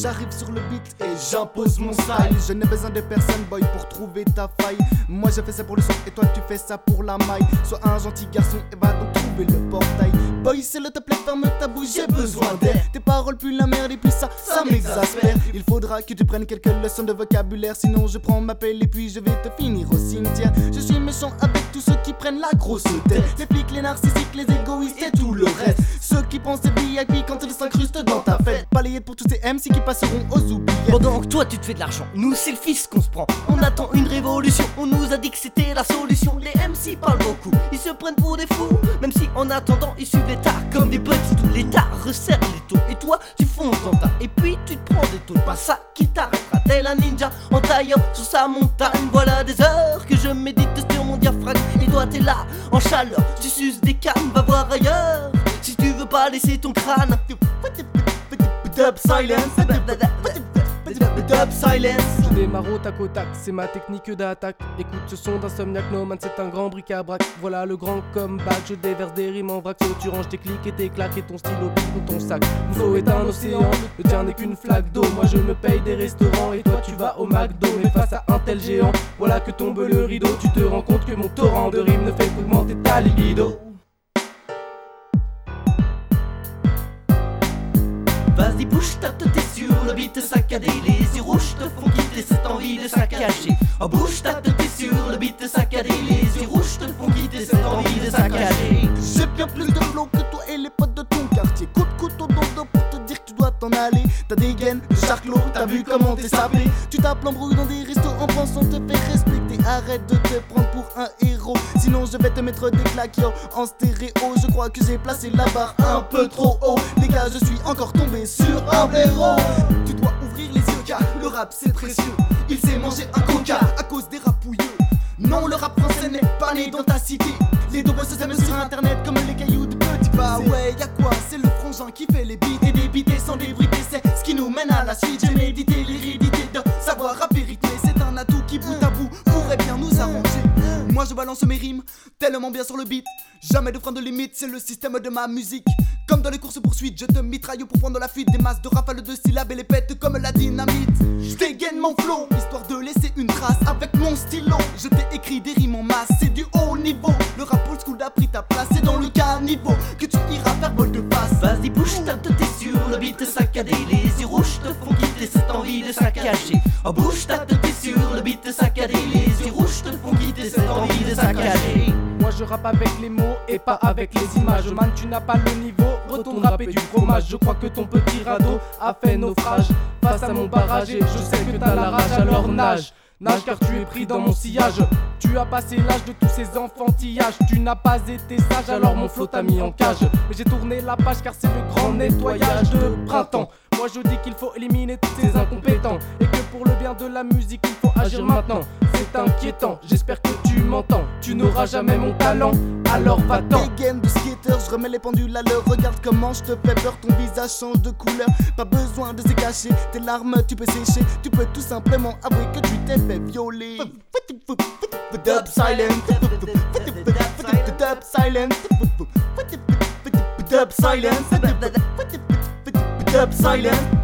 J'arrive sur le beat et j'impose mon style. Je n'ai besoin de personne, boy, pour trouver ta faille. Moi, je fais ça pour le son et toi, tu fais ça pour la maille. Sois un gentil garçon et va donc trouver le portail. Boy, c'est le top, ferme ta bouche, j'ai besoin d'aide. Tes paroles plus la merde et puis ça, ça m'exaspère. Il faudra que tu prennes quelques leçons de vocabulaire, sinon je prends ma pelle et puis je vais te finir au cimetière. Je suis méchant avec tous ceux qui prennent la grosse tête. Les flics, les narcissiques, les égoïstes et tout le reste. Ceux qui pensent VIP quand ils s'incrustent dans ta fête. Pour tous ces MC qui passeront aux oubliettes. Pendant que toi tu te fais de l'argent, nous c'est le fils qu'on se prend. On attend une révolution, on nous a dit que c'était la solution. Les MC parlent beaucoup, ils se prennent pour des fous. Même si en attendant ils suivent l'état comme des petits tout L'état resserre les taux et toi tu fonces dans ta. Et puis tu te prends des taux, pas ça qui t'arrêtera. Tel un ninja en taillant sur sa montagne. Voilà des heures que je médite sur mon diaphragme. Et toi t'es là en chaleur, tu suces des cannes, va voir ailleurs. Si tu veux pas laisser ton crâne. Dub silence. Dub silence. Je démarre au tac au tac, c'est ma technique d'attaque. Écoute ce son d'insomniac no man, c'est un grand bric-à-brac. Voilà le grand comeback, je déverse des rimes en vrac. So, tu ranges tes clics et tes claques et ton stylo dans ton sac. Mon flow est un océan, le tien n'est qu'une flaque d'eau. Moi je me paye des restaurants et toi tu vas au McDo. Mais face à un tel géant, voilà que tombe le rideau. Tu te rends compte que mon torrent de rimes ne fait qu'augmenter ta libido. Ta tête sur le beat saccadé Les yeux rouges te font quitter cette envie de saccager Oh bouge ta tête sur le beat saccadé Les yeux rouges te font quitter cette envie de saccager J'ai bien plus de flow que toi et les potes de ton quartier. Coup de couteau dans le pour te dire que tu dois t'en aller. T'as des gaines de charclos, t'as vu comment t'es sapé. Tu tapes l'embrouille dans des restos en pensant te faire respecter. Arrête de te prendre pour un héros. Sinon, je vais te mettre des claques yo, en stéréo. Je crois que j'ai placé la barre un peu trop haut. Les gars, je suis encore tombé sur un blaireau. Tu dois ouvrir les yeux car le rap c'est précieux. Il s'est mangé un coca à cause des rapouilleux. Non, le rap français n'est pas né dans ta cité. Les deux se s'aiment sur internet comme les cailloux de petit Bah ouais, y'a quoi? C'est le frangin qui fait les beats et des beats sans débriter. C'est ce qui nous mène à la suite. J'ai médité l'hérédité balance mes rimes tellement bien sur le beat. Jamais de frein de limite, c'est le système de ma musique. Comme dans les courses poursuites, je te mitraille pour prendre la fuite. Des masses de rafales de syllabes et les pète comme la dynamite. Je dégaine mon flow, histoire de laisser une trace avec mon stylo. Je t'ai écrit des rimes en masse, c'est du haut niveau. Le rap old school a pris ta place, c'est dans le caniveau que tu iras faire vol de passe. Vas-y bouge ta tête sur le beat saccadé Les yeux rouges te font quitter cette envie de saccager Oh bouge ta tête sur le beat saccadé je rappe avec les mots et pas avec les images. Man, tu n'as pas le niveau, retourne rapper du fromage. Je crois que ton petit radeau a fait naufrage face à mon barrage. Et je sais que t'as la rage, alors nage. Nage car tu es pris dans mon sillage. Tu as passé l'âge de tous ces enfantillages. Tu n'as pas été sage, alors mon flot t'a mis en cage. Mais j'ai tourné la page car c'est le grand nettoyage de printemps. Moi je dis qu'il faut éliminer tous ces incompétents. Et pour le bien de la musique, il faut agir maintenant. C'est inquiétant, j'espère que tu m'entends. Tu n'auras jamais mon talent, alors va-t'en. Games de skater, je remets les pendules à l'heure. Regarde comment je te fais peur, ton visage change de couleur. Pas besoin de se cacher, tes larmes tu peux sécher. Tu peux tout simplement avouer que tu t'es fait violer. Dub silent, dub silent, dub silent, dub silent.